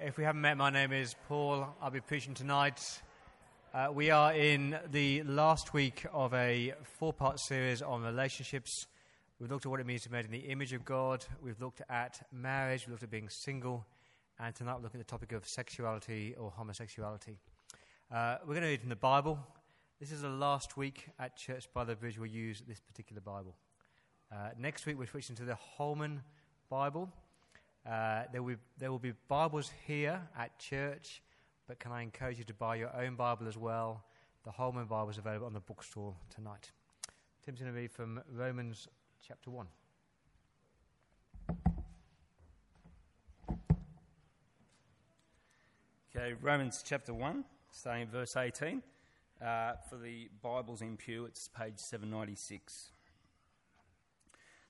If we haven't met, my name is Paul. I'll be preaching tonight. Uh, we are in the last week of a four part series on relationships. We've looked at what it means to be made in the image of God. We've looked at marriage. We've looked at being single. And tonight we're looking at the topic of sexuality or homosexuality. Uh, we're going to read from the Bible. This is the last week at Church by the Bridge we'll use this particular Bible. Uh, next week we're switching to the Holman Bible. Uh, there, will be, there will be Bibles here at church, but can I encourage you to buy your own Bible as well? The Holman Bible is available on the bookstore tonight. Tim's going to read from Romans chapter 1. Okay, Romans chapter 1, starting verse 18. Uh, for the Bibles in Pew, it's page 796.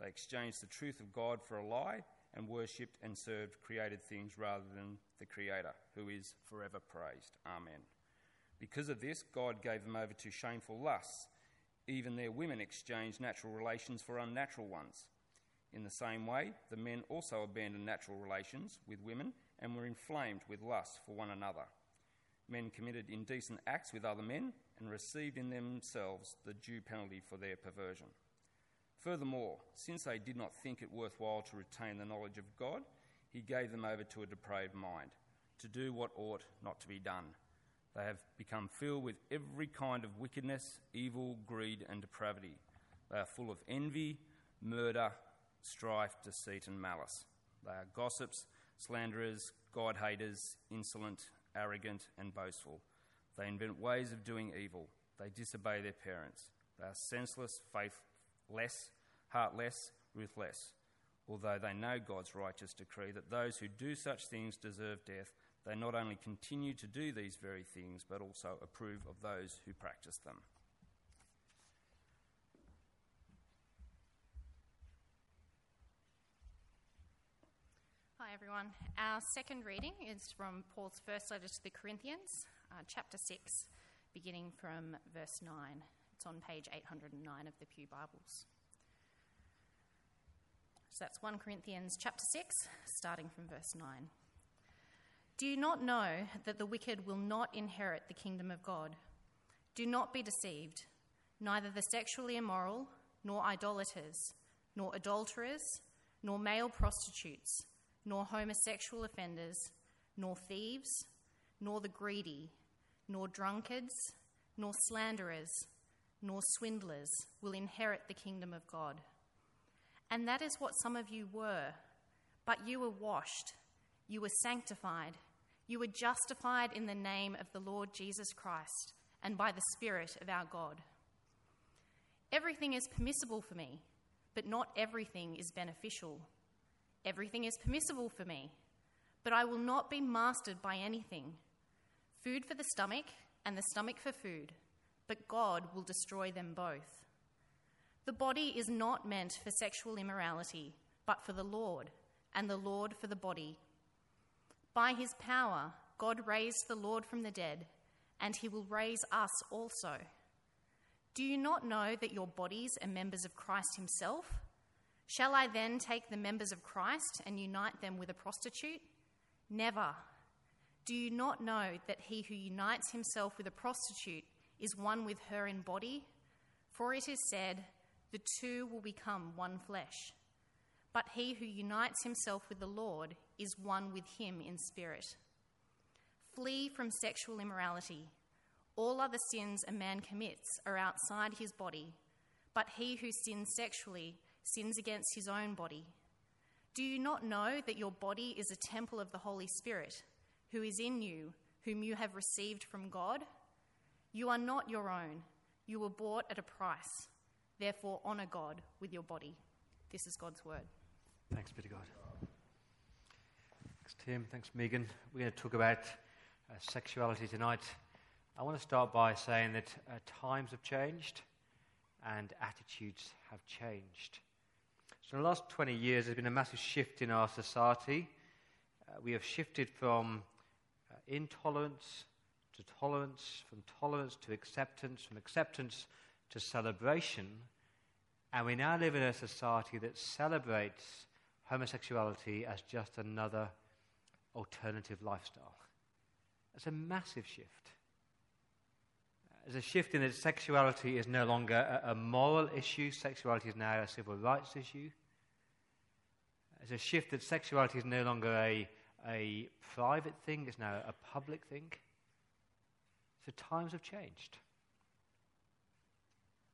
they exchanged the truth of God for a lie and worshipped and served created things rather than the Creator, who is forever praised. Amen. Because of this, God gave them over to shameful lusts. Even their women exchanged natural relations for unnatural ones. In the same way, the men also abandoned natural relations with women and were inflamed with lust for one another. Men committed indecent acts with other men and received in themselves the due penalty for their perversion. Furthermore, since they did not think it worthwhile to retain the knowledge of God, he gave them over to a depraved mind, to do what ought not to be done. They have become filled with every kind of wickedness, evil, greed, and depravity. They are full of envy, murder, strife, deceit, and malice. They are gossips, slanderers, God haters, insolent, arrogant, and boastful. They invent ways of doing evil. They disobey their parents. They are senseless, faith, less, heartless, ruthless, although they know God's righteous decree that those who do such things deserve death, they not only continue to do these very things, but also approve of those who practice them. Hi, everyone. Our second reading is from Paul's first letter to the Corinthians, uh, chapter 6, beginning from verse 9. It's on page 809 of the Pew Bibles. So that's 1 Corinthians chapter 6, starting from verse 9. Do you not know that the wicked will not inherit the kingdom of God? Do not be deceived. Neither the sexually immoral, nor idolaters, nor adulterers, nor male prostitutes, nor homosexual offenders, nor thieves, nor the greedy, nor drunkards, nor slanderers nor swindlers will inherit the kingdom of God. And that is what some of you were. But you were washed, you were sanctified, you were justified in the name of the Lord Jesus Christ and by the Spirit of our God. Everything is permissible for me, but not everything is beneficial. Everything is permissible for me, but I will not be mastered by anything. Food for the stomach, and the stomach for food but God will destroy them both. The body is not meant for sexual immorality, but for the Lord, and the Lord for the body. By his power, God raised the Lord from the dead, and he will raise us also. Do you not know that your bodies are members of Christ himself? Shall I then take the members of Christ and unite them with a prostitute? Never. Do you not know that he who unites himself with a prostitute is one with her in body, for it is said, The two will become one flesh. But he who unites himself with the Lord is one with him in spirit. Flee from sexual immorality. All other sins a man commits are outside his body, but he who sins sexually sins against his own body. Do you not know that your body is a temple of the Holy Spirit, who is in you, whom you have received from God? You are not your own. You were bought at a price. Therefore, honour God with your body. This is God's word. Thanks be to God. Thanks, Tim. Thanks, Megan. We're going to talk about uh, sexuality tonight. I want to start by saying that uh, times have changed and attitudes have changed. So, in the last 20 years, there's been a massive shift in our society. Uh, we have shifted from uh, intolerance to tolerance, from tolerance to acceptance, from acceptance to celebration. And we now live in a society that celebrates homosexuality as just another alternative lifestyle. It's a massive shift. There's a shift in that sexuality is no longer a, a moral issue, sexuality is now a civil rights issue. There's a shift that sexuality is no longer a, a private thing, it's now a public thing. So times have changed.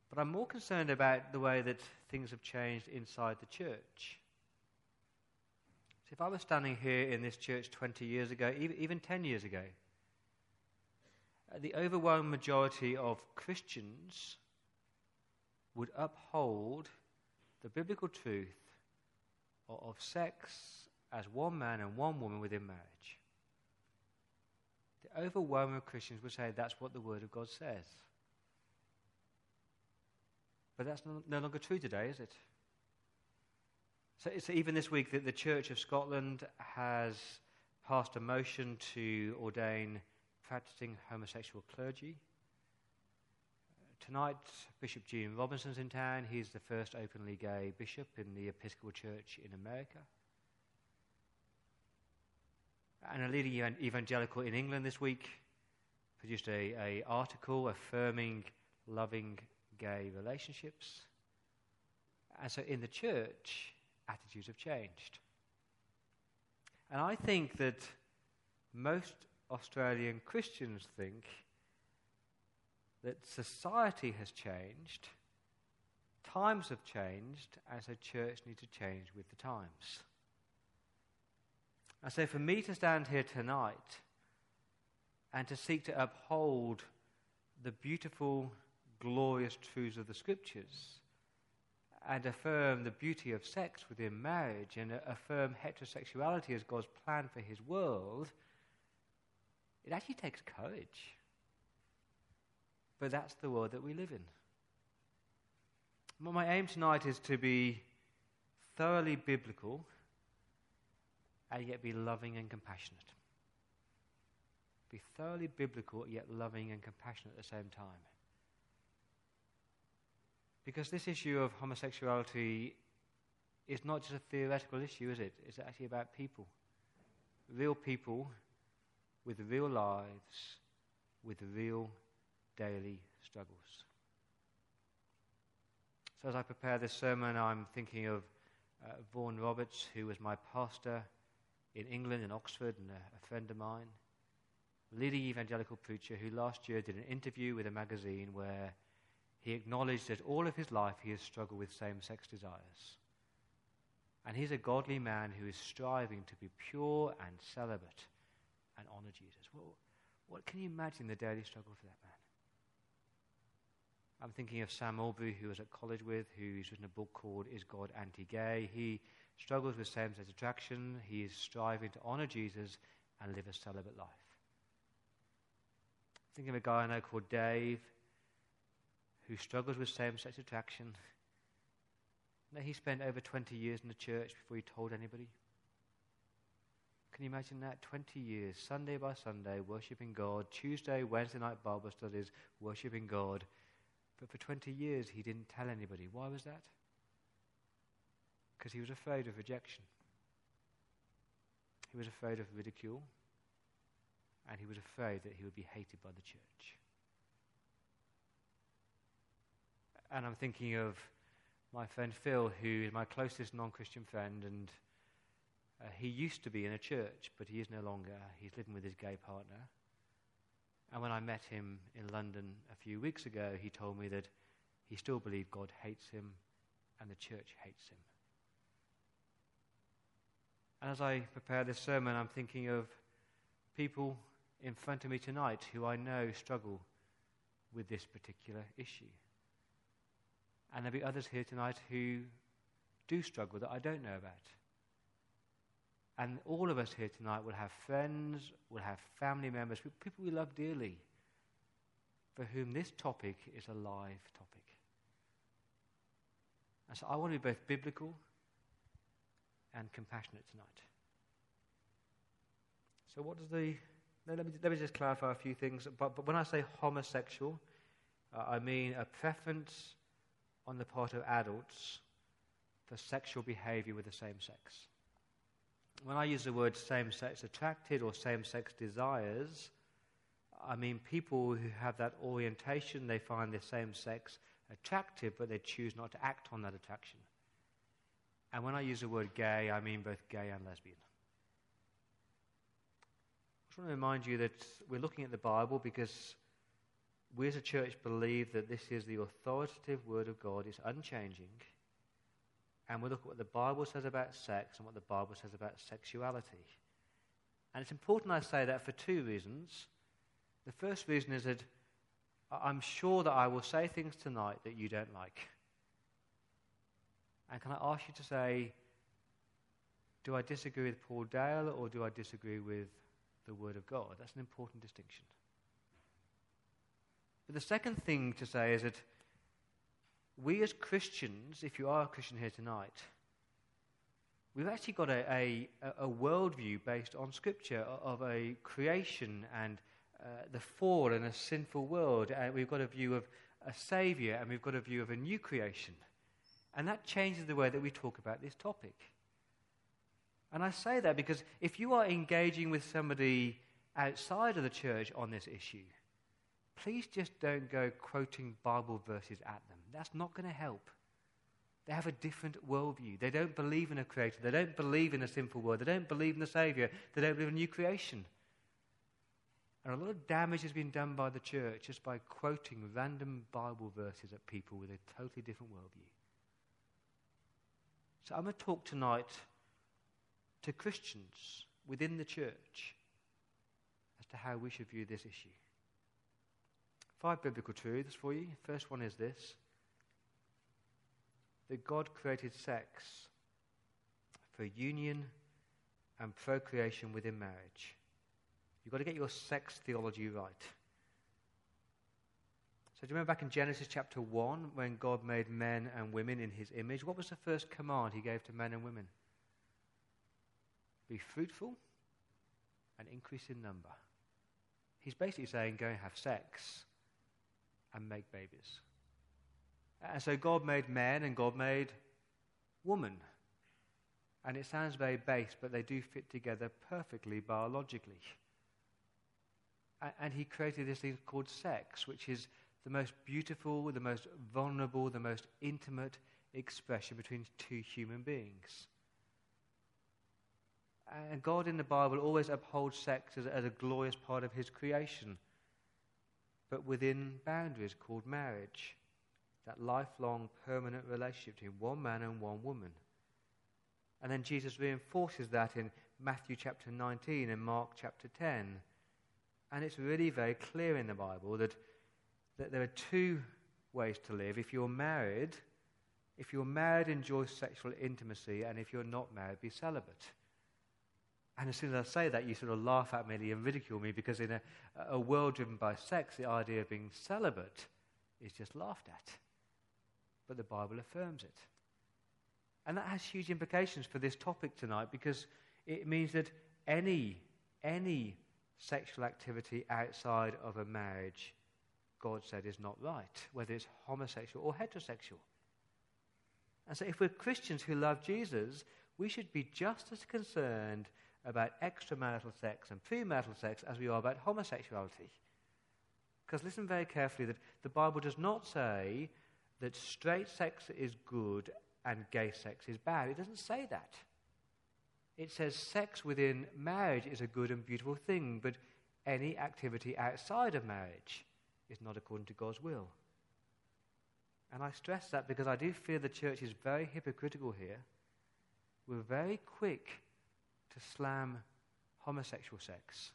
But I'm more concerned about the way that things have changed inside the church. So if I was standing here in this church 20 years ago, even, even 10 years ago, the overwhelming majority of Christians would uphold the biblical truth of sex as one man and one woman within marriage. The overwhelming of Christians would say that's what the Word of God says. But that's no, longer true today, is it? So, so even this week, that the Church of Scotland has passed a motion to ordain practicing homosexual clergy. Tonight, Bishop Gene Robinson's in town. He's the first openly gay bishop in the Episcopal Church in America. And a leading evangelical in England this week produced a, a article affirming loving gay relationships. And so in the church, attitudes have changed. And I think that most Australian Christians think that society has changed, times have changed, and so church needs to change with the times. And so for me to stand here tonight and to seek to uphold the beautiful glorious truths of the scriptures and affirm the beauty of sex within marriage and affirm heterosexuality as God's plan for his world, it actually takes courage. But that's the world that we live in. my aim tonight is to be thoroughly biblical and yet be loving and compassionate. Be thoroughly biblical yet loving and compassionate at the same time. Because this issue of homosexuality is not just a theoretical issue, is it? It's actually about people. Real people with real lives, with real daily struggles. So, as I prepare this sermon, I'm thinking of uh, Vaughan Roberts, who was my pastor in England, in Oxford, and a, a friend of mine, a leading evangelical preacher who last year did an interview with a magazine where he acknowledged that all of his life he has struggled with same sex desires. And he's a godly man who is striving to be pure and celibate and honor Jesus. Well, what can you imagine the daily struggle for that man? I'm thinking of Sam Allberry, who was at college with, who's written a book called Is God Anti Gay? He struggles with same sex attraction. He is striving to honor Jesus and live a celibate life. Think of a guy I know called Dave who struggles with same sex attraction. Now, he spent over 20 years in the church before he told anybody. Can you imagine that? 20 years, Sunday by Sunday, worshipping God, Tuesday, Wednesday night Bible studies, worshipping God. But for 20 years, he didn't tell anybody. Why was that? Because he was afraid of rejection. He was afraid of ridicule. And he was afraid that he would be hated by the church. And I'm thinking of my friend Phil, who is my closest non Christian friend, and uh, he used to be in a church, but he is no longer. He's living with his gay partner. And when I met him in London a few weeks ago, he told me that he still believed God hates him and the church hates him. As I prepare this sermon, I'm thinking of people in front of me tonight who I know struggle with this particular issue. And there'll be others here tonight who do struggle that I don't know about. And all of us here tonight will have friends, will have family members, people we love dearly, for whom this topic is a live topic. And so I want to be both biblical and compassionate tonight. So, what does the. let, me, let me just clarify a few things. But, but when I say homosexual, uh, I mean a preference on the part of adults for sexual behavior with the same sex. When I use the word same sex attracted or same sex desires, I mean people who have that orientation, they find the same sex attractive, but they choose not to act on that attraction. And when I use the word gay, I mean both gay and lesbian. I just want to remind you that we're looking at the Bible because we as a church believe that this is the authoritative Word of God, it's unchanging. And we look at what the Bible says about sex and what the Bible says about sexuality. And it's important I say that for two reasons. The first reason is that I'm sure that I will say things tonight that you don't like. And can I ask you to say, do I disagree with Paul Dale or do I disagree with the Word of God? That's an important distinction. But the second thing to say is that we as Christians, if you are a Christian here tonight, we've actually got a, a, a worldview based on Scripture of a creation and uh, the fall and a sinful world. And we've got a view of a Saviour and we've got a view of a new creation. And that changes the way that we talk about this topic. And I say that because if you are engaging with somebody outside of the church on this issue, please just don't go quoting Bible verses at them. That's not going to help. They have a different worldview. They don't believe in a creator. They don't believe in a sinful world. They don't believe in the Savior. They don't believe in a new creation. And a lot of damage has been done by the church just by quoting random Bible verses at people with a totally different worldview. So I'm going to talk tonight to Christians within the church as to how we should view this issue. Five biblical truths for you. First one is this that God created sex for union and procreation within marriage. You've got to get your sex theology right. Do you remember back in Genesis chapter 1 when God made men and women in his image? What was the first command he gave to men and women? Be fruitful and increase in number. He's basically saying, go and have sex and make babies. And so God made men and God made woman. And it sounds very base, but they do fit together perfectly biologically. And he created this thing called sex, which is the most beautiful, the most vulnerable, the most intimate expression between two human beings. And God in the Bible always upholds sex as, as a glorious part of his creation but within boundaries called marriage. That lifelong, permanent relationship between one man and one woman. And then Jesus reinforces that in Matthew chapter 19 and Mark chapter 10. And it's really very clear in the Bible that, that there are two ways to live. If you're married, if you're married, enjoy sexual intimacy, and if you're not married, be celibate. And as soon as I say that, you sort of laugh at me and ridicule me because in a, a world driven by sex, the idea of being celibate is just laughed at. But the Bible affirms it. And that has huge implications for this topic tonight because it means that any, any sexual activity outside of a marriage, God said, is not right, whether it's homosexual or heterosexual. And so if we're Christians who love Jesus, we should be just as concerned about extramarital sex and premarital sex as we are about homosexuality. Because listen very carefully that the Bible does not say that straight sex is good and gay sex is bad. It doesn't say that. It says sex within marriage is a good and beautiful thing, but any activity outside of marriage is not according to God's will. And I stress that because I do fear the church is very hypocritical here. We're very quick to slam homosexual sex,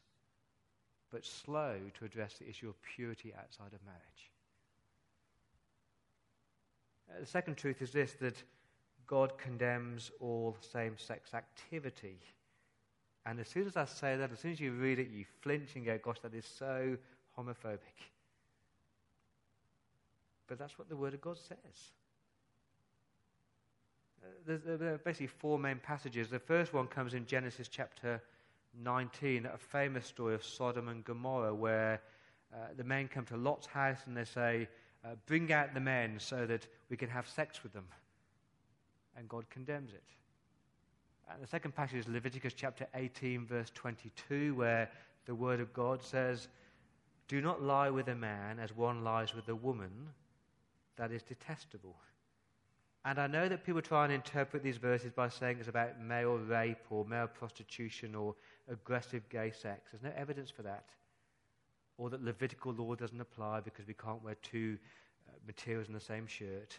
but slow to address the issue of purity outside of marriage. Uh, the second truth is this that God condemns all same sex activity. And as soon as I say that, as soon as you read it, you flinch and go, gosh, that is so homophobic. But that's what the Word of God says. Uh, there are basically four main passages. The first one comes in Genesis chapter 19, a famous story of Sodom and Gomorrah, where uh, the men come to Lot's house and they say, uh, Bring out the men so that we can have sex with them. And God condemns it. And the second passage is Leviticus chapter 18, verse 22, where the Word of God says, Do not lie with a man as one lies with a woman. That is detestable. And I know that people try and interpret these verses by saying it's about male rape or male prostitution or aggressive gay sex. There's no evidence for that. Or that Levitical law doesn't apply because we can't wear two uh, materials in the same shirt.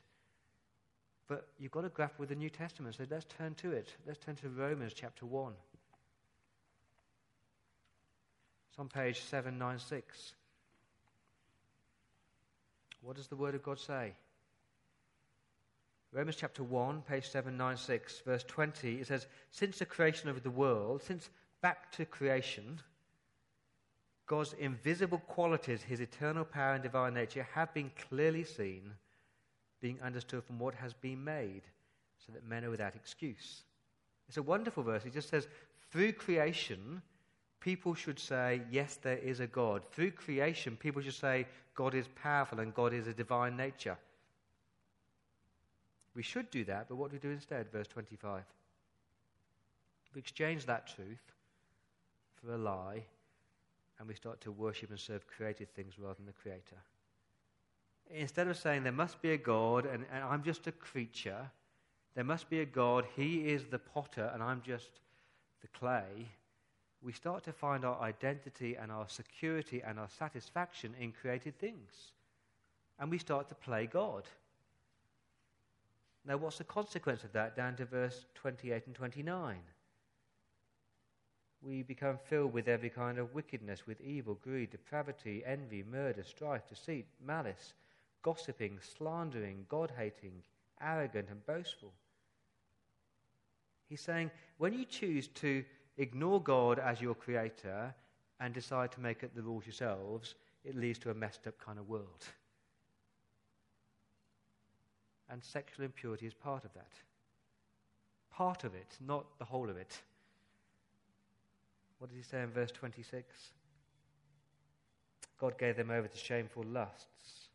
But you've got to grapple with the New Testament. So let's turn to it. Let's turn to Romans chapter 1. It's on page 796. What does the Word of God say? Romans chapter 1, page 796, verse 20, it says, Since the creation of the world, since back to creation, God's invisible qualities, his eternal power and divine nature, have been clearly seen being understood from what has been made, so that men are without excuse. It's a wonderful verse. It just says, through creation, people should say, yes, there is a God. Through creation, people should say, God is powerful and God is a divine nature. We should do that, but what do we do instead? Verse 25. We exchange that truth for a lie, and we start to worship and serve created things rather than the Creator instead of saying there must be a God and, and I'm just a creature, there must be a God, He is the potter and I'm just the clay, we start to find our identity and our security and our satisfaction in created things. And we start to play God. Now, what's the consequence of that? Down to verse 28 and 29. We become filled with every kind of wickedness, with evil, greed, depravity, envy, murder, strife, deceit, malice gossiping, slandering, God hating, arrogant, and boastful. He's saying when you choose to ignore God as your creator and decide to make it the rules yourselves, it leads to a messed up kind of world. And sexual impurity is part of that. Part of it, not the whole of it. What does he say in verse 26? God gave them over to shameful lusts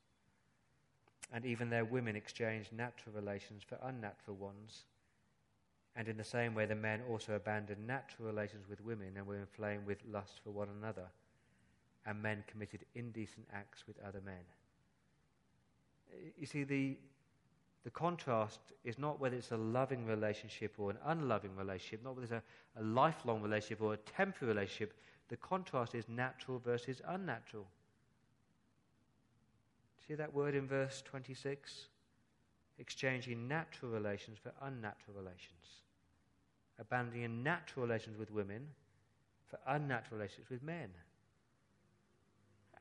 and even their women exchanged natural relations for unnatural ones. And in the same way, the men also abandoned natural relations with women and were inflamed with lust for one another. And men committed indecent acts with other men. You see, the, the contrast is not whether it's a loving relationship or an unloving relationship, not whether it's a, a lifelong relationship or a temporary relationship. The contrast is natural versus unnatural. See that word in verse 26? Exchanging natural relations for unnatural relations. Abandoning natural relations with women for unnatural relationships with men.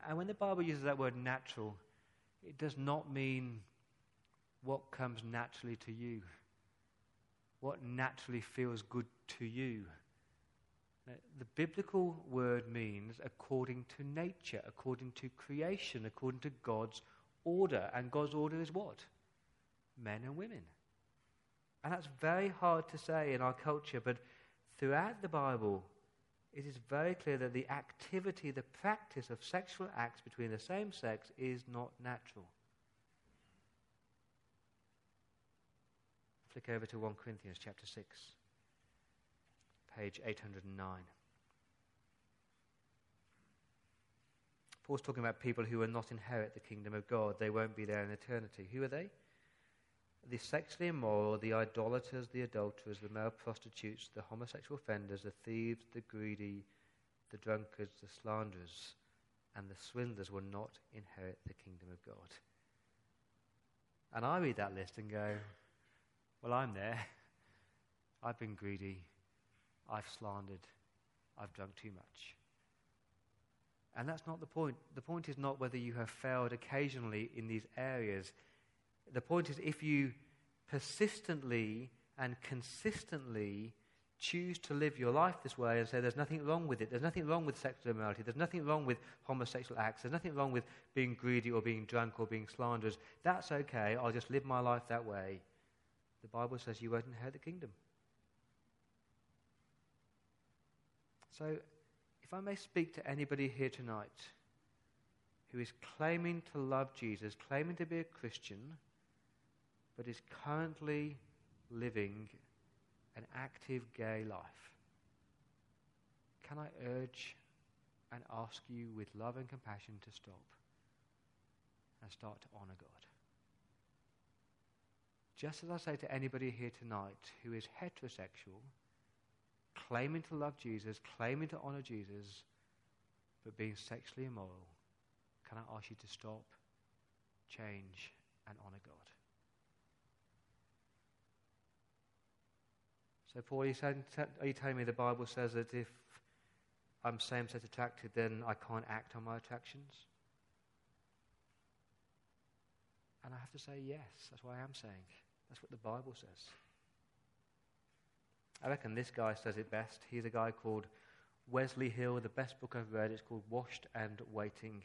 And when the Bible uses that word natural, it does not mean what comes naturally to you, what naturally feels good to you. The biblical word means according to nature, according to creation, according to God's order, and God's order is what? Men and women. And that's very hard to say in our culture, but throughout the Bible, it is very clear that the activity, the practice of sexual acts between the same sex is not natural. Flick over to 1 Corinthians chapter 6, page 809. Paul's talking about people who will not inherit the kingdom of God. They won't be there in eternity. Who are they? The sexually immoral, the idolaters, the adulterers, the male prostitutes, the homosexual offenders, the thieves, the greedy, the drunkards, the slanderers, and the swindlers will not inherit the kingdom of God. And I read that list and go, Well, I'm there. I've been greedy. I've slandered. I've drunk too much. And that's not the point. The point is not whether you have failed occasionally in these areas. The point is if you persistently and consistently choose to live your life this way and say there's nothing wrong with it, there's nothing wrong with sexual immorality, there's nothing wrong with homosexual acts, there's nothing wrong with being greedy or being drunk or being slanderers, that's okay, I'll just live my life that way. The Bible says you won't inherit the kingdom. So, if I may speak to anybody here tonight who is claiming to love Jesus, claiming to be a Christian, but is currently living an active gay life, can I urge and ask you with love and compassion to stop and start to honor God? Just as I say to anybody here tonight who is heterosexual, claiming to love Jesus, claiming to honor Jesus, but being sexually immoral, can I ask you to stop, change, and honor God? So, Paul, are you, saying, are you telling me the Bible says that if I'm same sex attracted, then I can't act on my attractions? And I have to say, yes, that's what I am saying. That's what the Bible says. I reckon this guy says it best. He's a guy called Wesley Hill. The best book I've read is called Washed and Waiting.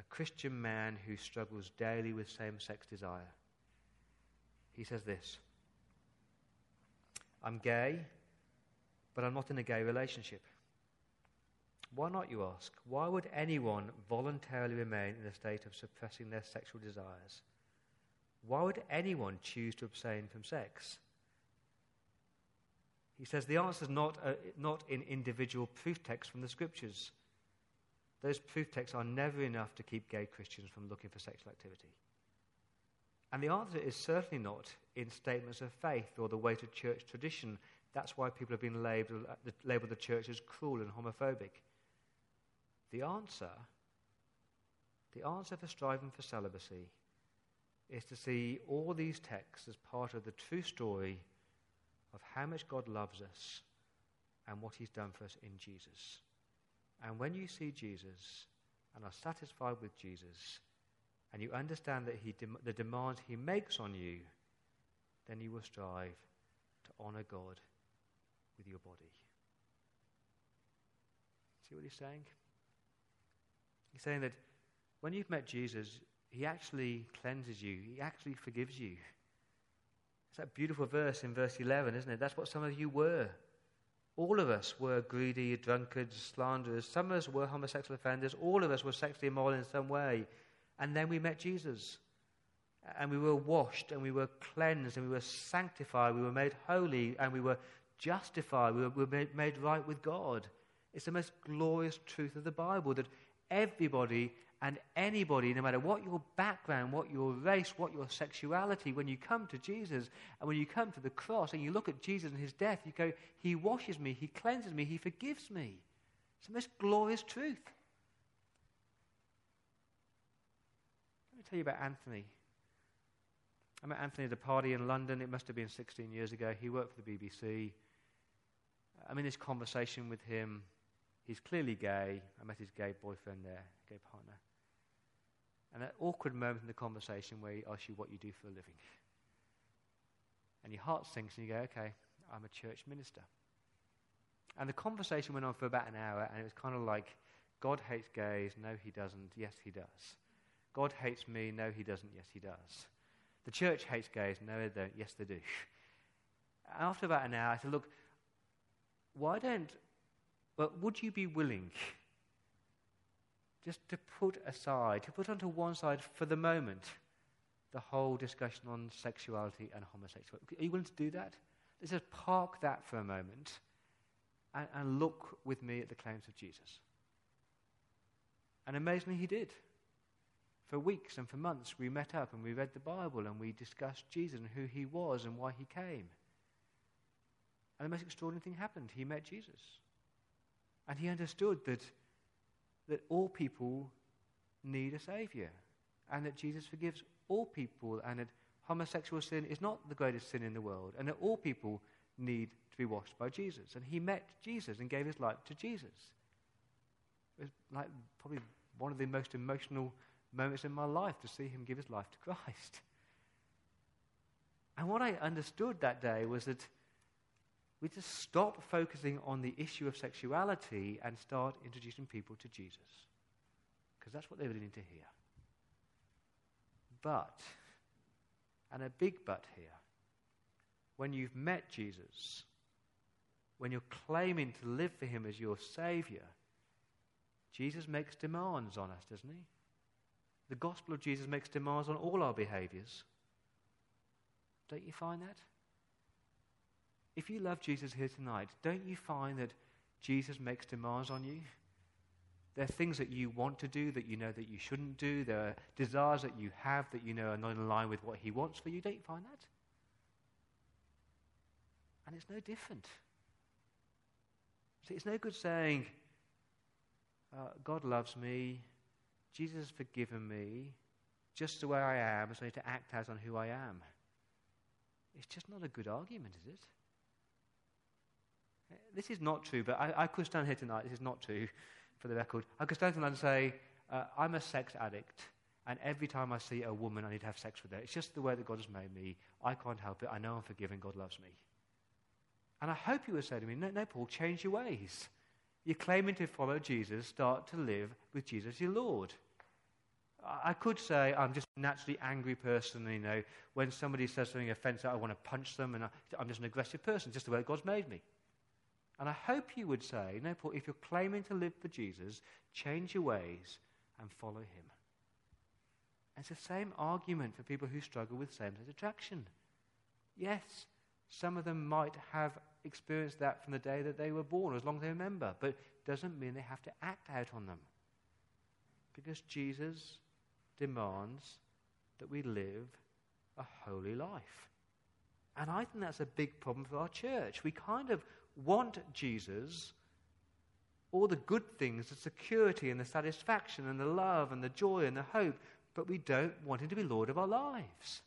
A Christian man who struggles daily with same sex desire. He says this I'm gay, but I'm not in a gay relationship. Why not, you ask? Why would anyone voluntarily remain in a state of suppressing their sexual desires? Why would anyone choose to abstain from sex? He says the answer is not, uh, not in individual proof texts from the scriptures. Those proof texts are never enough to keep gay Christians from looking for sexual activity. And the answer is certainly not in statements of faith or the weight of church tradition. That's why people have been labeled, uh, labeled the church as cruel and homophobic. The answer, the answer for striving for celibacy is to see all these texts as part of the true story of how much God loves us and what He's done for us in Jesus. And when you see Jesus and are satisfied with Jesus, and you understand that he dem- the demands He makes on you, then you will strive to honor God with your body. See what He's saying? He's saying that when you've met Jesus, He actually cleanses you, He actually forgives you. It's that beautiful verse in verse 11, isn't it? That's what some of you were. All of us were greedy, drunkards, slanderers. Some of us were homosexual offenders. All of us were sexually immoral in some way. And then we met Jesus. And we were washed and we were cleansed and we were sanctified. We were made holy and we were justified. We were, we were made, made right with God. It's the most glorious truth of the Bible that everybody and anybody, no matter what your background, what your race, what your sexuality, when you come to Jesus and when you come to the cross and you look at Jesus and his death, you go, He washes me, He cleanses me, He forgives me. It's the most glorious truth. Let me tell you about Anthony. I met Anthony at a party in London. It must have been 16 years ago. He worked for the BBC. I'm in this conversation with him. He's clearly gay. I met his gay boyfriend there, gay partner and an awkward moment in the conversation where he asks you what you do for a living. And your heart sinks and you go, okay, I'm a church minister. And the conversation went on for about an hour, and it was kind of like, God hates gays. No, he doesn't. Yes, he does. God hates me. No, he doesn't. Yes, he does. The church hates gays. No, they don't. Yes, they do. After about an hour, I said, look, why don't, well, would you be willing just to put aside, to put onto one side for the moment, the whole discussion on sexuality and homosexuality. Are you willing to do that? Let's just park that for a moment and, and look with me at the claims of Jesus. And amazingly, he did. For weeks and for months, we met up and we read the Bible and we discussed Jesus and who he was and why he came. And the most extraordinary thing happened. He met Jesus. And he understood that, that all people need a Savior and that Jesus forgives all people and that homosexual sin is not the greatest sin in the world and that all people need to be washed by Jesus. And he met Jesus and gave his life to Jesus. It was like probably one of the most emotional moments in my life to see him give his life to Christ. And what I understood that day was that we just stop focusing on the issue of sexuality and start introducing people to Jesus. Because that's what they really need to hear. But, and a big but here, when you've met Jesus, when you're claiming to live for him as your Savior, Jesus makes demands on us, doesn't he? The gospel of Jesus makes demands on all our behaviors. Don't you find that? If you love Jesus here tonight, don't you find that Jesus makes demands on you? There are things that you want to do that you know that you shouldn't do. There are desires that you have that you know are not in line with what He wants for you. Don't you find that? And it's no different. See, it's no good saying, uh, God loves me, Jesus has forgiven me, just the way I am, so I need to act out on who I am. It's just not a good argument, is it? This is not true, but I, I could stand here tonight. This is not true, for the record. I could stand tonight and say, uh, I'm a sex addict, and every time I see a woman, I need to have sex with her. It's just the way that God has made me. I can't help it. I know I'm forgiven. God loves me. And I hope you would say to me, no, no, Paul, change your ways. You're claiming to follow Jesus, start to live with Jesus your Lord. I could say I'm just a naturally angry person, you know, when somebody says something offensive, I want to punch them, and I, I'm just an aggressive person, just the way God's made me. And I hope you would say, no, Paul, if you're claiming to live for Jesus, change your ways and follow him. it's the same argument for people who struggle with same sex attraction. Yes, some of them might have experienced that from the day that they were born, as long as they remember, but it doesn't mean they have to act out on them. Because Jesus demands that we live a holy life. And I think that's a big problem for our church. We kind of want Jesus, all the good things, the security and the satisfaction and the love and the joy and the hope, but we don't want him to be Lord of our lives.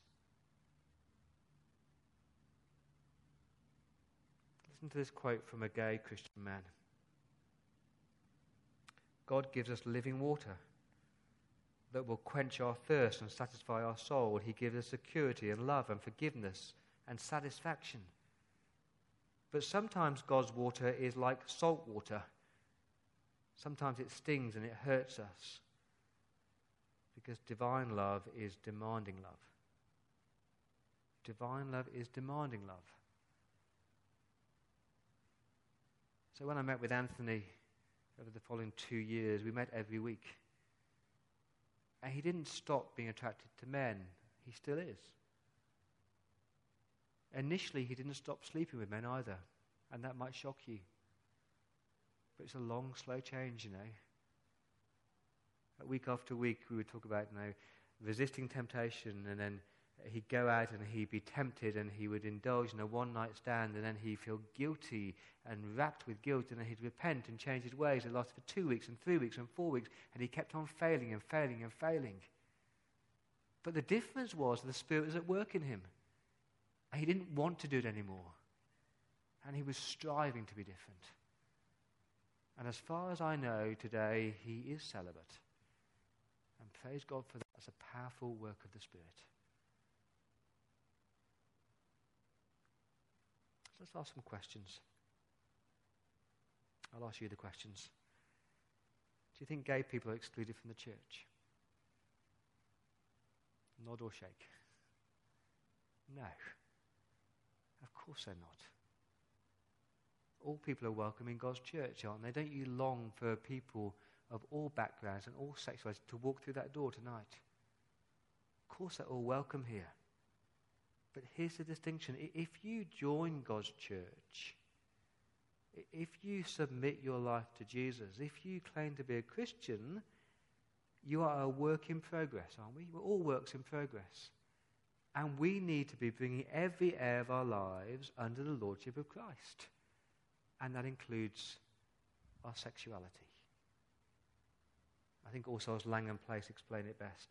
Listen to this quote from a gay Christian man God gives us living water that will quench our thirst and satisfy our soul. He gives us security and love and forgiveness and satisfaction. But sometimes God's water is like salt water. Sometimes it stings and it hurts us. Because divine love is demanding love. Divine love is demanding love. So when I met with Anthony over the following two years, we met every week. And he didn't stop being attracted to men. He still is. Initially, he didn't stop sleeping with men either, and that might shock you. But it's a long, slow change, you know. Week after week, we would talk about, you know, resisting temptation, and then he'd go out and he'd be tempted, and he would indulge in a one night stand, and then he'd feel guilty and racked with guilt, and then he'd repent and change his ways. It lasted for two weeks, and three weeks, and four weeks, and he kept on failing and failing and failing. But the difference was the Spirit was at work in him. And he didn't want to do it anymore. And he was striving to be different. And as far as I know today, he is celibate. And praise God for that. That's a powerful work of the Spirit. Let's ask some questions. I'll ask you the questions. Do you think gay people are excluded from the church? Nod or shake? No. Of course they're not. All people are welcome in God's church, aren't they? Don't you long for people of all backgrounds and all sexualities to walk through that door tonight? Of course they're all welcome here. But here's the distinction. If you join God's church, if you submit your life to Jesus, if you claim to be a Christian, you are a work in progress, aren't we? We're all works in progress. And we need to be bringing every area of our lives under the Lordship of Christ. And that includes our sexuality. I think All Souls Langham Place explain it best.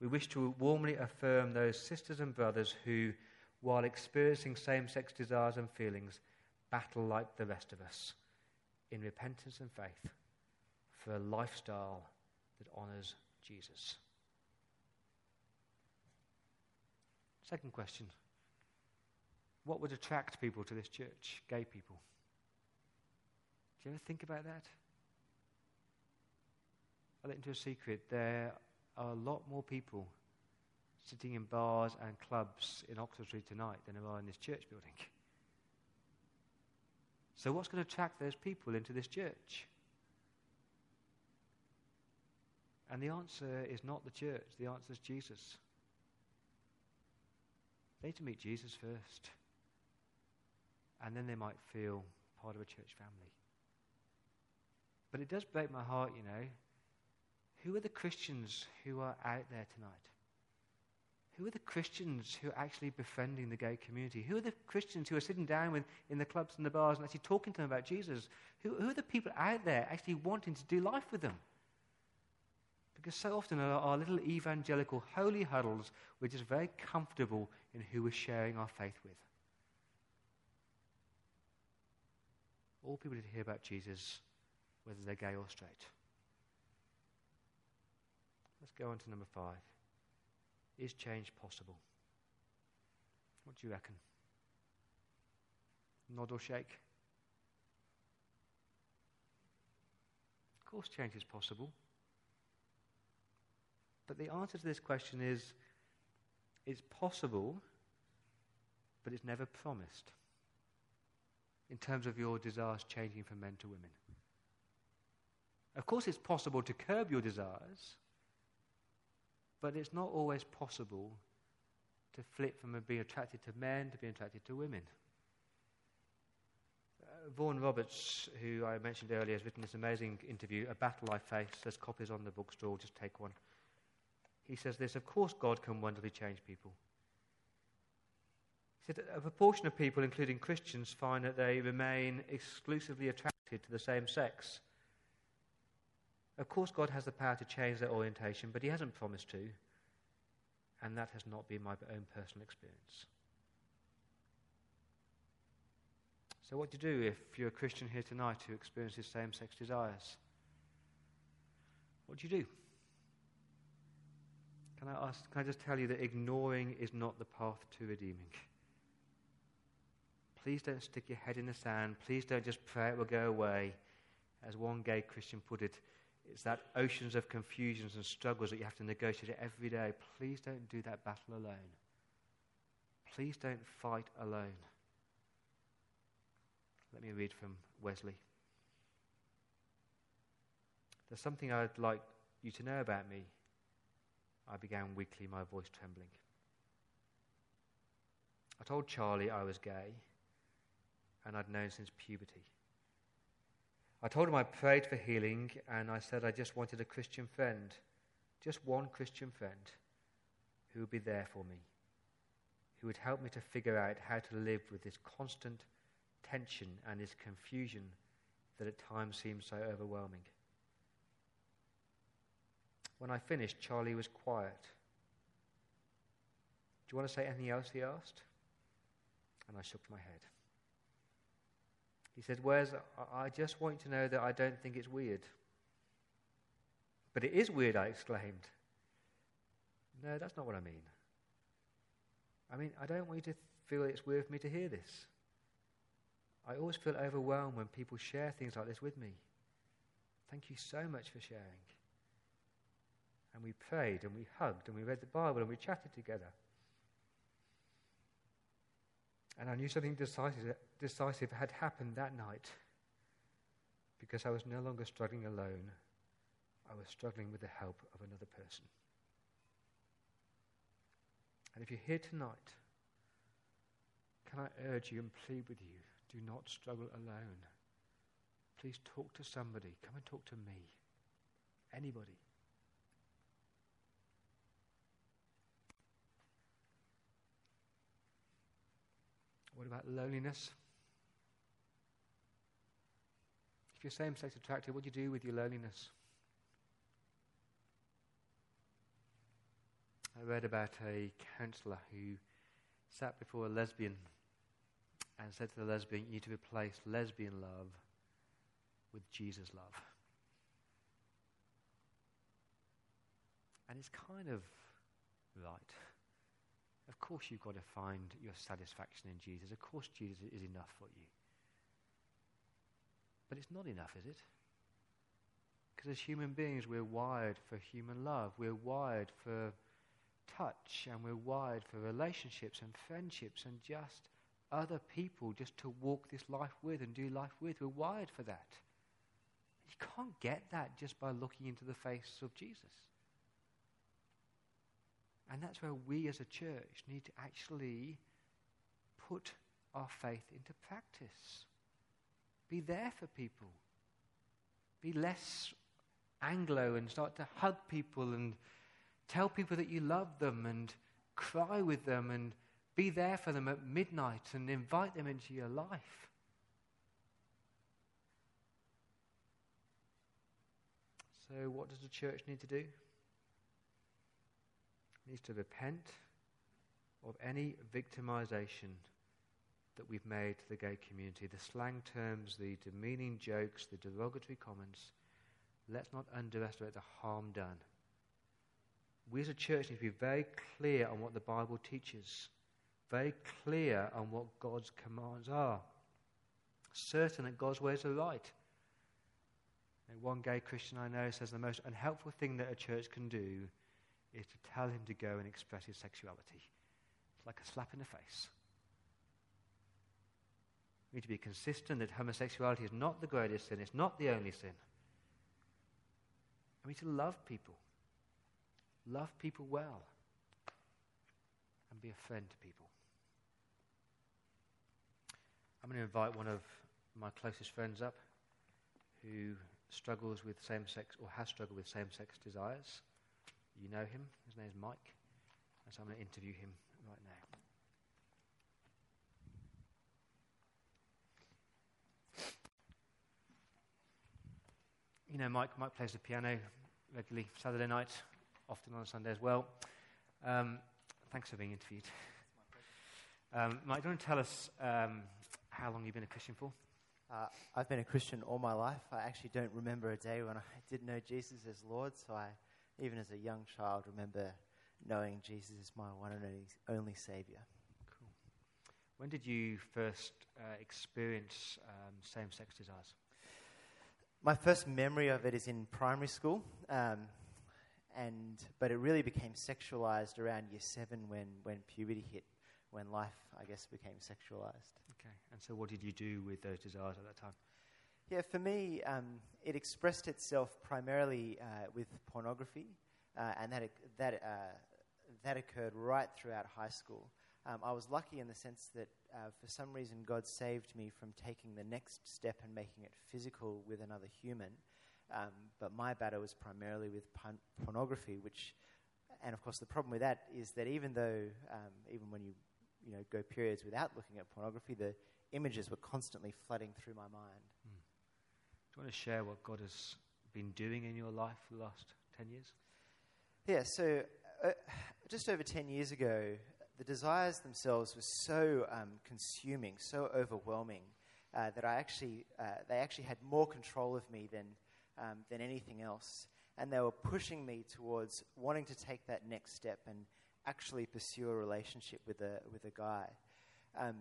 We wish to warmly affirm those sisters and brothers who, while experiencing same sex desires and feelings, battle like the rest of us in repentance and faith for a lifestyle that honours Jesus. Second question What would attract people to this church? Gay people. Do you ever think about that? I'll let into a secret. There are a lot more people sitting in bars and clubs in Oxford Street tonight than there are in this church building. So, what's going to attract those people into this church? And the answer is not the church, the answer is Jesus. They need to meet Jesus first. And then they might feel part of a church family. But it does break my heart, you know. Who are the Christians who are out there tonight? Who are the Christians who are actually befriending the gay community? Who are the Christians who are sitting down with, in the clubs and the bars and actually talking to them about Jesus? Who, who are the people out there actually wanting to do life with them? Because so often our, our little evangelical holy huddles, we're just very comfortable in who we're sharing our faith with. All people need to hear about Jesus, whether they're gay or straight. Let's go on to number five. Is change possible? What do you reckon? Nod or shake? Of course, change is possible. But the answer to this question is it's possible, but it's never promised in terms of your desires changing from men to women. Of course, it's possible to curb your desires, but it's not always possible to flip from being attracted to men to being attracted to women. Uh, Vaughan Roberts, who I mentioned earlier, has written this amazing interview, A Battle I Face. There's copies on the bookstore, just take one. He says this Of course, God can wonderfully change people. He said a proportion of people, including Christians, find that they remain exclusively attracted to the same sex. Of course, God has the power to change their orientation, but He hasn't promised to, and that has not been my own personal experience. So, what do you do if you're a Christian here tonight who experiences same sex desires? What do you do? Can I ask, can I just tell you that ignoring is not the path to redeeming? Please don't stick your head in the sand. Please don't just pray it will go away. As one gay Christian put it, it's that oceans of confusions and struggles that you have to negotiate every day. Please don't do that battle alone. Please don't fight alone. Let me read from Wesley. There's something I'd like you to know about me I began weakly, my voice trembling. I told Charlie I was gay, and I'd known since puberty. I told him I prayed for healing, and I said I just wanted a Christian friend, just one Christian friend, who would be there for me, who would help me to figure out how to live with this constant tension and this confusion that at times seems so overwhelming. When I finished, Charlie was quiet. Do you want to say anything else? He asked. And I shook my head. He said, Wes, I just want you to know that I don't think it's weird. But it is weird, I exclaimed. No, that's not what I mean. I mean, I don't want you to feel it's weird for me to hear this. I always feel overwhelmed when people share things like this with me. Thank you so much for sharing and we prayed and we hugged and we read the Bible and we chatted together. And I knew something decisive, decisive had happened that night because I was no longer struggling alone. I was struggling with the help of another person. And if you're here tonight, can I urge you and plead with you do not struggle alone. Please talk to somebody. Come and talk to me. Anybody. What about loneliness? If you're same sex attracted, what do you do with your loneliness? I read about a counselor who sat before a lesbian and said to the lesbian, You need to replace lesbian love with Jesus love. And it's kind of right. Of course, you've got to find your satisfaction in Jesus. Of course, Jesus is enough for you. But it's not enough, is it? Because as human beings, we're wired for human love. We're wired for touch, and we're wired for relationships and friendships and just other people just to walk this life with and do life with. We're wired for that. You can't get that just by looking into the face of Jesus. And that's where we as a church need to actually put our faith into practice. Be there for people. Be less Anglo and start to hug people and tell people that you love them and cry with them and be there for them at midnight and invite them into your life. So, what does the church need to do? It needs to repent of any victimization that we've made to the gay community, the slang terms, the demeaning jokes, the derogatory comments. Let's not underestimate the harm done. We as a church need to be very clear on what the Bible teaches, very clear on what God's commands are, certain that God's ways are right. And one gay Christian I know says the most unhelpful thing that a church can do is to tell him to go and express his sexuality. It's like a slap in the face. We need to be consistent that homosexuality is not the greatest sin, it's not the only sin. And we need to love people. Love people well. And be a friend to people. I'm going to invite one of my closest friends up who struggles with same sex or has struggled with same sex desires. You know him. His name is Mike. And so I'm going to interview him right now. You know, Mike, Mike plays the piano regularly Saturday night, often on a Sunday as well. Um, thanks for being interviewed. Um, Mike, do you want to tell us um, how long you've been a Christian for? Uh, I've been a Christian all my life. I actually don't remember a day when I didn't know Jesus as Lord, so I, even as a young child, remember knowing Jesus is my one and only, only Savior. Cool. When did you first uh, experience um, same sex desires? My first memory of it is in primary school, um, and but it really became sexualized around year seven when, when puberty hit, when life, I guess, became sexualized. Okay. And so, what did you do with those desires at that time? Yeah, for me, um, it expressed itself primarily uh, with pornography, uh, and that, that, uh, that occurred right throughout high school. Um, I was lucky in the sense that uh, for some reason God saved me from taking the next step and making it physical with another human. Um, but my battle was primarily with pun- pornography, which, and of course, the problem with that is that even though, um, even when you, you know, go periods without looking at pornography, the images were constantly flooding through my mind. Do you want to share what God has been doing in your life for the last 10 years? Yeah, so uh, just over 10 years ago, the desires themselves were so um, consuming, so overwhelming, uh, that I actually, uh, they actually had more control of me than, um, than anything else. And they were pushing me towards wanting to take that next step and actually pursue a relationship with a, with a guy. Um,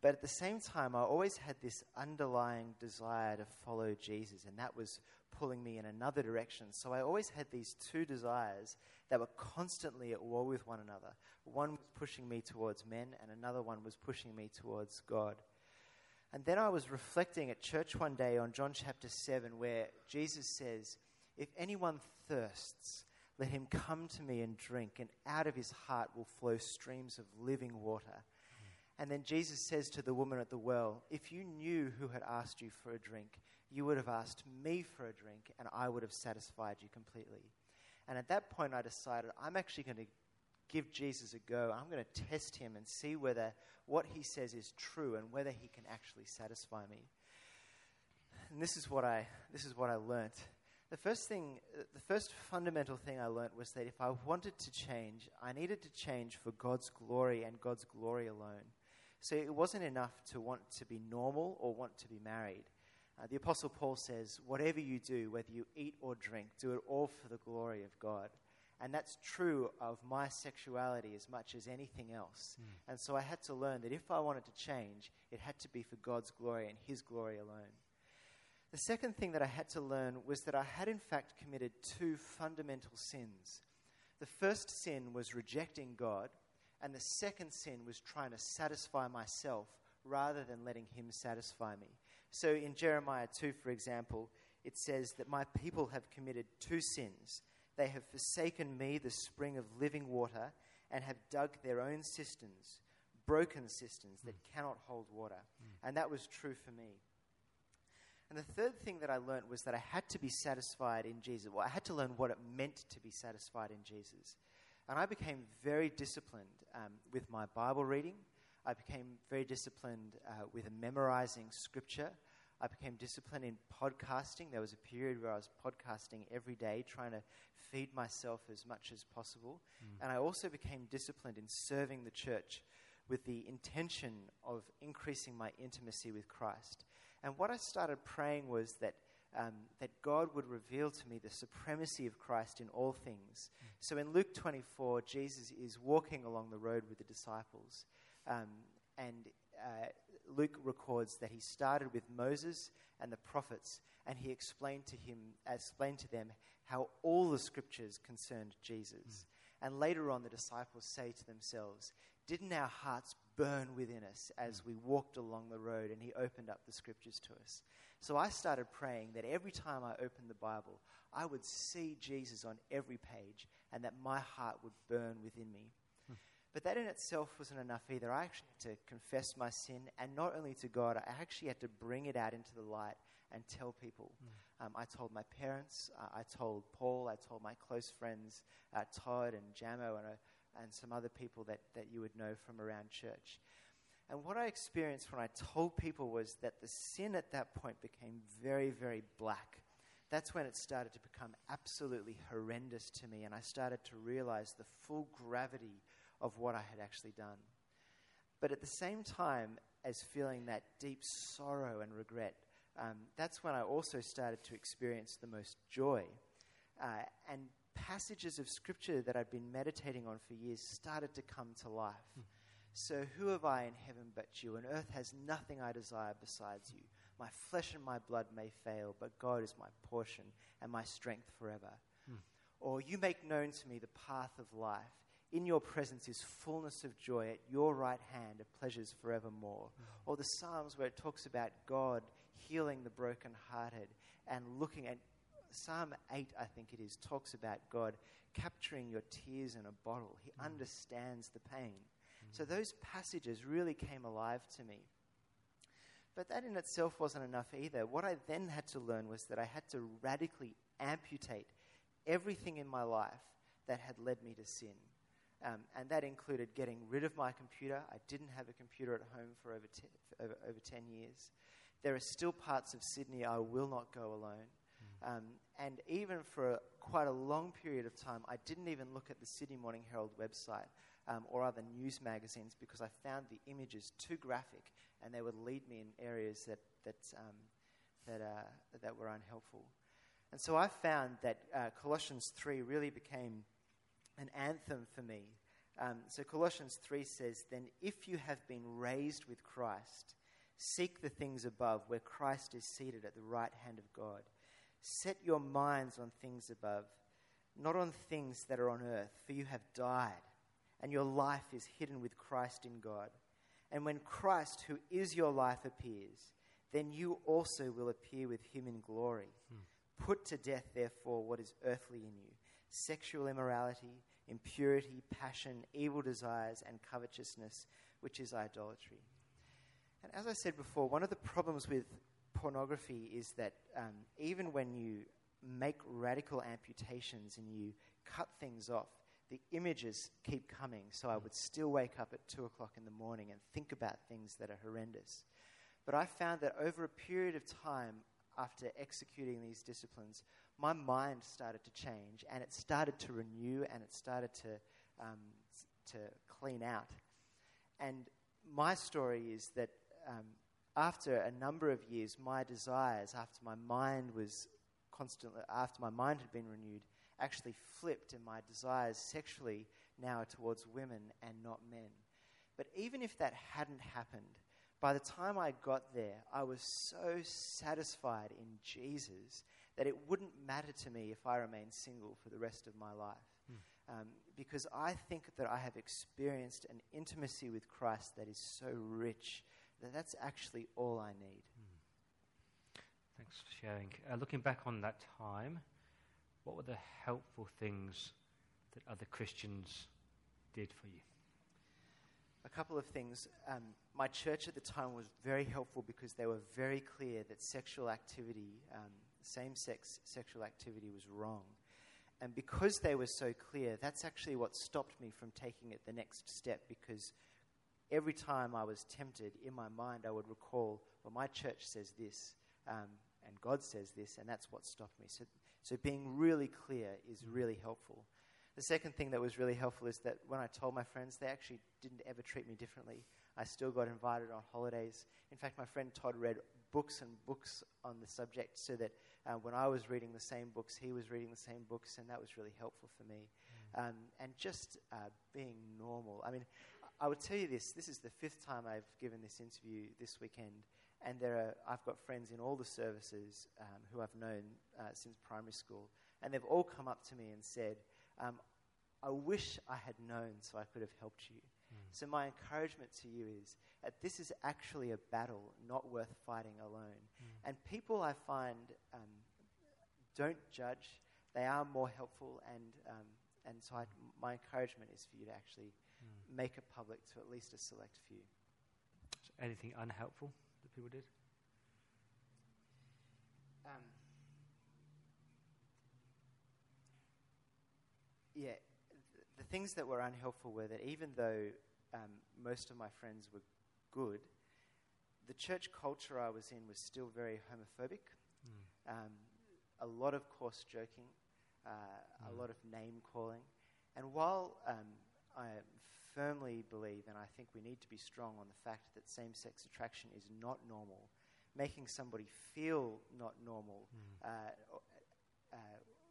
but at the same time, I always had this underlying desire to follow Jesus, and that was pulling me in another direction. So I always had these two desires that were constantly at war with one another. One was pushing me towards men, and another one was pushing me towards God. And then I was reflecting at church one day on John chapter 7, where Jesus says, If anyone thirsts, let him come to me and drink, and out of his heart will flow streams of living water. And then Jesus says to the woman at the well, If you knew who had asked you for a drink, you would have asked me for a drink, and I would have satisfied you completely. And at that point, I decided I'm actually going to give Jesus a go. I'm going to test him and see whether what he says is true and whether he can actually satisfy me. and this is what I this is what I learnt. The first thing, the first fundamental thing I learnt was that if I wanted to change, I needed to change for God's glory and God's glory alone. So it wasn't enough to want to be normal or want to be married. Uh, the Apostle Paul says, Whatever you do, whether you eat or drink, do it all for the glory of God. And that's true of my sexuality as much as anything else. Mm. And so I had to learn that if I wanted to change, it had to be for God's glory and His glory alone. The second thing that I had to learn was that I had, in fact, committed two fundamental sins. The first sin was rejecting God, and the second sin was trying to satisfy myself rather than letting Him satisfy me. So in Jeremiah 2, for example, it says that my people have committed two sins. They have forsaken me, the spring of living water, and have dug their own cisterns, broken cisterns that mm. cannot hold water. Mm. And that was true for me. And the third thing that I learned was that I had to be satisfied in Jesus. Well, I had to learn what it meant to be satisfied in Jesus. And I became very disciplined um, with my Bible reading. I became very disciplined uh, with memorizing scripture. I became disciplined in podcasting. There was a period where I was podcasting every day, trying to feed myself as much as possible. Mm. And I also became disciplined in serving the church with the intention of increasing my intimacy with Christ. And what I started praying was that, um, that God would reveal to me the supremacy of Christ in all things. Mm. So in Luke 24, Jesus is walking along the road with the disciples. Um, and uh, Luke records that he started with Moses and the prophets, and he explained to him, explained to them how all the scriptures concerned Jesus. Mm. And later on, the disciples say to themselves, Didn't our hearts burn within us as mm. we walked along the road and he opened up the scriptures to us? So I started praying that every time I opened the Bible, I would see Jesus on every page and that my heart would burn within me. But that in itself wasn't enough either. I actually had to confess my sin, and not only to God, I actually had to bring it out into the light and tell people. Mm. Um, I told my parents, uh, I told Paul, I told my close friends, uh, Todd and Jamo, and, uh, and some other people that, that you would know from around church. And what I experienced when I told people was that the sin at that point became very, very black. That's when it started to become absolutely horrendous to me, and I started to realize the full gravity of what I had actually done. But at the same time as feeling that deep sorrow and regret, um, that's when I also started to experience the most joy. Uh, and passages of scripture that I'd been meditating on for years started to come to life. Mm. So, who have I in heaven but you? And earth has nothing I desire besides you. My flesh and my blood may fail, but God is my portion and my strength forever. Mm. Or, you make known to me the path of life. In your presence is fullness of joy. At your right hand are pleasures forevermore. Mm. Or the Psalms where it talks about God healing the brokenhearted and looking at Psalm 8, I think it is, talks about God capturing your tears in a bottle. He mm. understands the pain. Mm. So those passages really came alive to me. But that in itself wasn't enough either. What I then had to learn was that I had to radically amputate everything in my life that had led me to sin. Um, and that included getting rid of my computer. I didn't have a computer at home for over, te- for over, over 10 years. There are still parts of Sydney I will not go alone. Mm. Um, and even for a, quite a long period of time, I didn't even look at the Sydney Morning Herald website um, or other news magazines because I found the images too graphic and they would lead me in areas that, that, um, that, uh, that were unhelpful. And so I found that uh, Colossians 3 really became an anthem for me. Um, so Colossians 3 says, Then if you have been raised with Christ, seek the things above where Christ is seated at the right hand of God. Set your minds on things above, not on things that are on earth, for you have died, and your life is hidden with Christ in God. And when Christ, who is your life, appears, then you also will appear with him in glory. Hmm. Put to death, therefore, what is earthly in you sexual immorality, impurity, passion, evil desires, and covetousness, which is idolatry. And as I said before, one of the problems with pornography is that um, even when you make radical amputations and you cut things off, the images keep coming. So I would still wake up at 2 o'clock in the morning and think about things that are horrendous. But I found that over a period of time, after executing these disciplines, my mind started to change and it started to renew and it started to, um, to clean out. And my story is that um, after a number of years, my desires, after my mind was constantly, after my mind had been renewed, actually flipped, and my desires sexually now are towards women and not men. But even if that hadn't happened, by the time I got there, I was so satisfied in Jesus that it wouldn't matter to me if I remained single for the rest of my life. Um, because I think that I have experienced an intimacy with Christ that is so rich that that's actually all I need. Thanks for sharing. Uh, looking back on that time, what were the helpful things that other Christians did for you? A couple of things. Um, my church at the time was very helpful because they were very clear that sexual activity, um, same sex sexual activity, was wrong. And because they were so clear, that's actually what stopped me from taking it the next step because every time I was tempted, in my mind, I would recall, well, my church says this, um, and God says this, and that's what stopped me. So, so being really clear is really helpful. The second thing that was really helpful is that when I told my friends, they actually didn't ever treat me differently. I still got invited on holidays. In fact, my friend Todd read books and books on the subject so that uh, when I was reading the same books, he was reading the same books, and that was really helpful for me. Um, and just uh, being normal. I mean, I would tell you this this is the fifth time I've given this interview this weekend, and there are, I've got friends in all the services um, who I've known uh, since primary school, and they've all come up to me and said, um, I wish I had known so I could have helped you. So, my encouragement to you is that this is actually a battle not worth fighting alone. And people I find um, don't judge, they are more helpful, and, um, and so I, my encouragement is for you to actually make it public to at least a select few. So anything unhelpful that people did? Um, yeah, th- the things that were unhelpful were that even though um, most of my friends were good, the church culture I was in was still very homophobic. Um, a lot of coarse joking, uh, a lot of name calling. And while um, I firmly believe, and I think we need to be strong on the fact that same sex attraction is not normal, making somebody feel not normal uh, uh,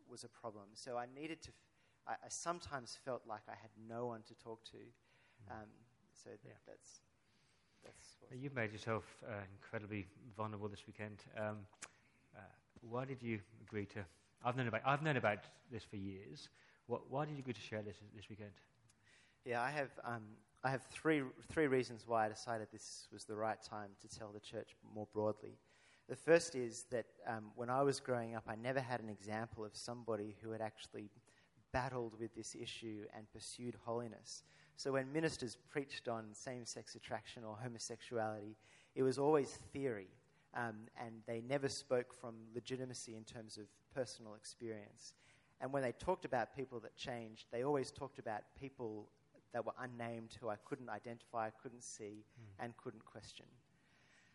was a problem. So I needed to, f- I, I sometimes felt like I had no one to talk to. Um, so th- Yeah. that's, that's You've made yourself uh, incredibly vulnerable this weekend. Um, uh, why did you agree to? I've known about. I've known about this for years. What, why did you agree to share this this weekend? Yeah, I have, um, I have three, three reasons why I decided this was the right time to tell the church more broadly. The first is that um, when I was growing up, I never had an example of somebody who had actually battled with this issue and pursued holiness. So when ministers preached on same sex attraction or homosexuality, it was always theory, um, and they never spoke from legitimacy in terms of personal experience. And when they talked about people that changed, they always talked about people that were unnamed who I couldn't identify, couldn't see, and couldn't question.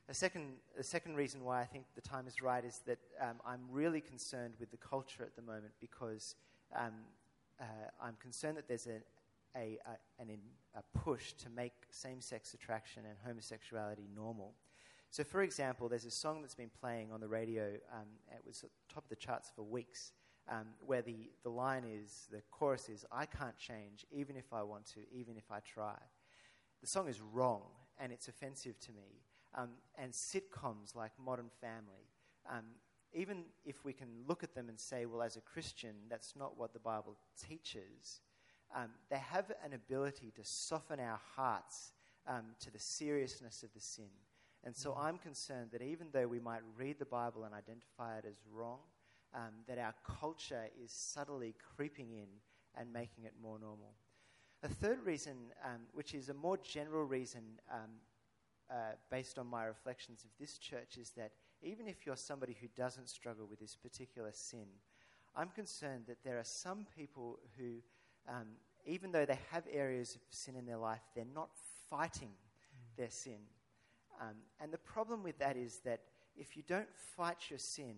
The second, the second reason why I think the time is right is that um, I'm really concerned with the culture at the moment because um, uh, I'm concerned that there's a, a, a, an a push to make same sex attraction and homosexuality normal. So, for example, there's a song that's been playing on the radio, um, it was top of the charts for weeks, um, where the, the line is, the chorus is, I can't change, even if I want to, even if I try. The song is wrong, and it's offensive to me. Um, and sitcoms like Modern Family, um, even if we can look at them and say, well, as a Christian, that's not what the Bible teaches, um, they have an ability to soften our hearts um, to the seriousness of the sin. And so I'm concerned that even though we might read the Bible and identify it as wrong, um, that our culture is subtly creeping in and making it more normal. A third reason, um, which is a more general reason um, uh, based on my reflections of this church, is that even if you're somebody who doesn't struggle with this particular sin, I'm concerned that there are some people who, um, even though they have areas of sin in their life, they're not fighting their sin. Um, and the problem with that is that if you don't fight your sin,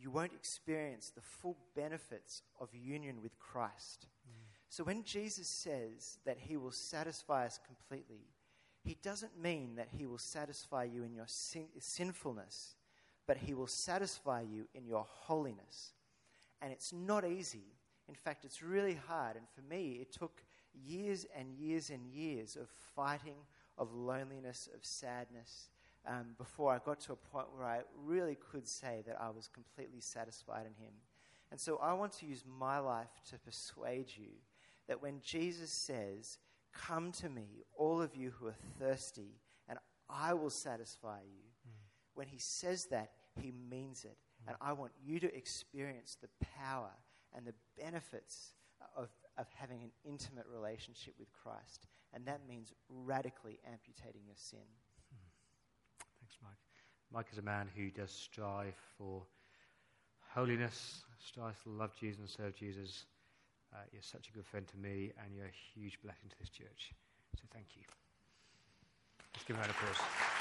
you won't experience the full benefits of union with Christ. So when Jesus says that he will satisfy us completely, he doesn't mean that he will satisfy you in your sin- sinfulness, but he will satisfy you in your holiness. And it's not easy. In fact, it's really hard. And for me, it took years and years and years of fighting, of loneliness, of sadness, um, before I got to a point where I really could say that I was completely satisfied in Him. And so I want to use my life to persuade you that when Jesus says, Come to me, all of you who are thirsty, and I will satisfy you, when He says that, He means it. And I want you to experience the power and the benefits of, of having an intimate relationship with Christ. And that means radically amputating your sin. Thanks, Mike. Mike is a man who does strive for holiness, strives to love Jesus and serve Jesus. Uh, you're such a good friend to me, and you're a huge blessing to this church. So thank you. Let's give him a round of applause.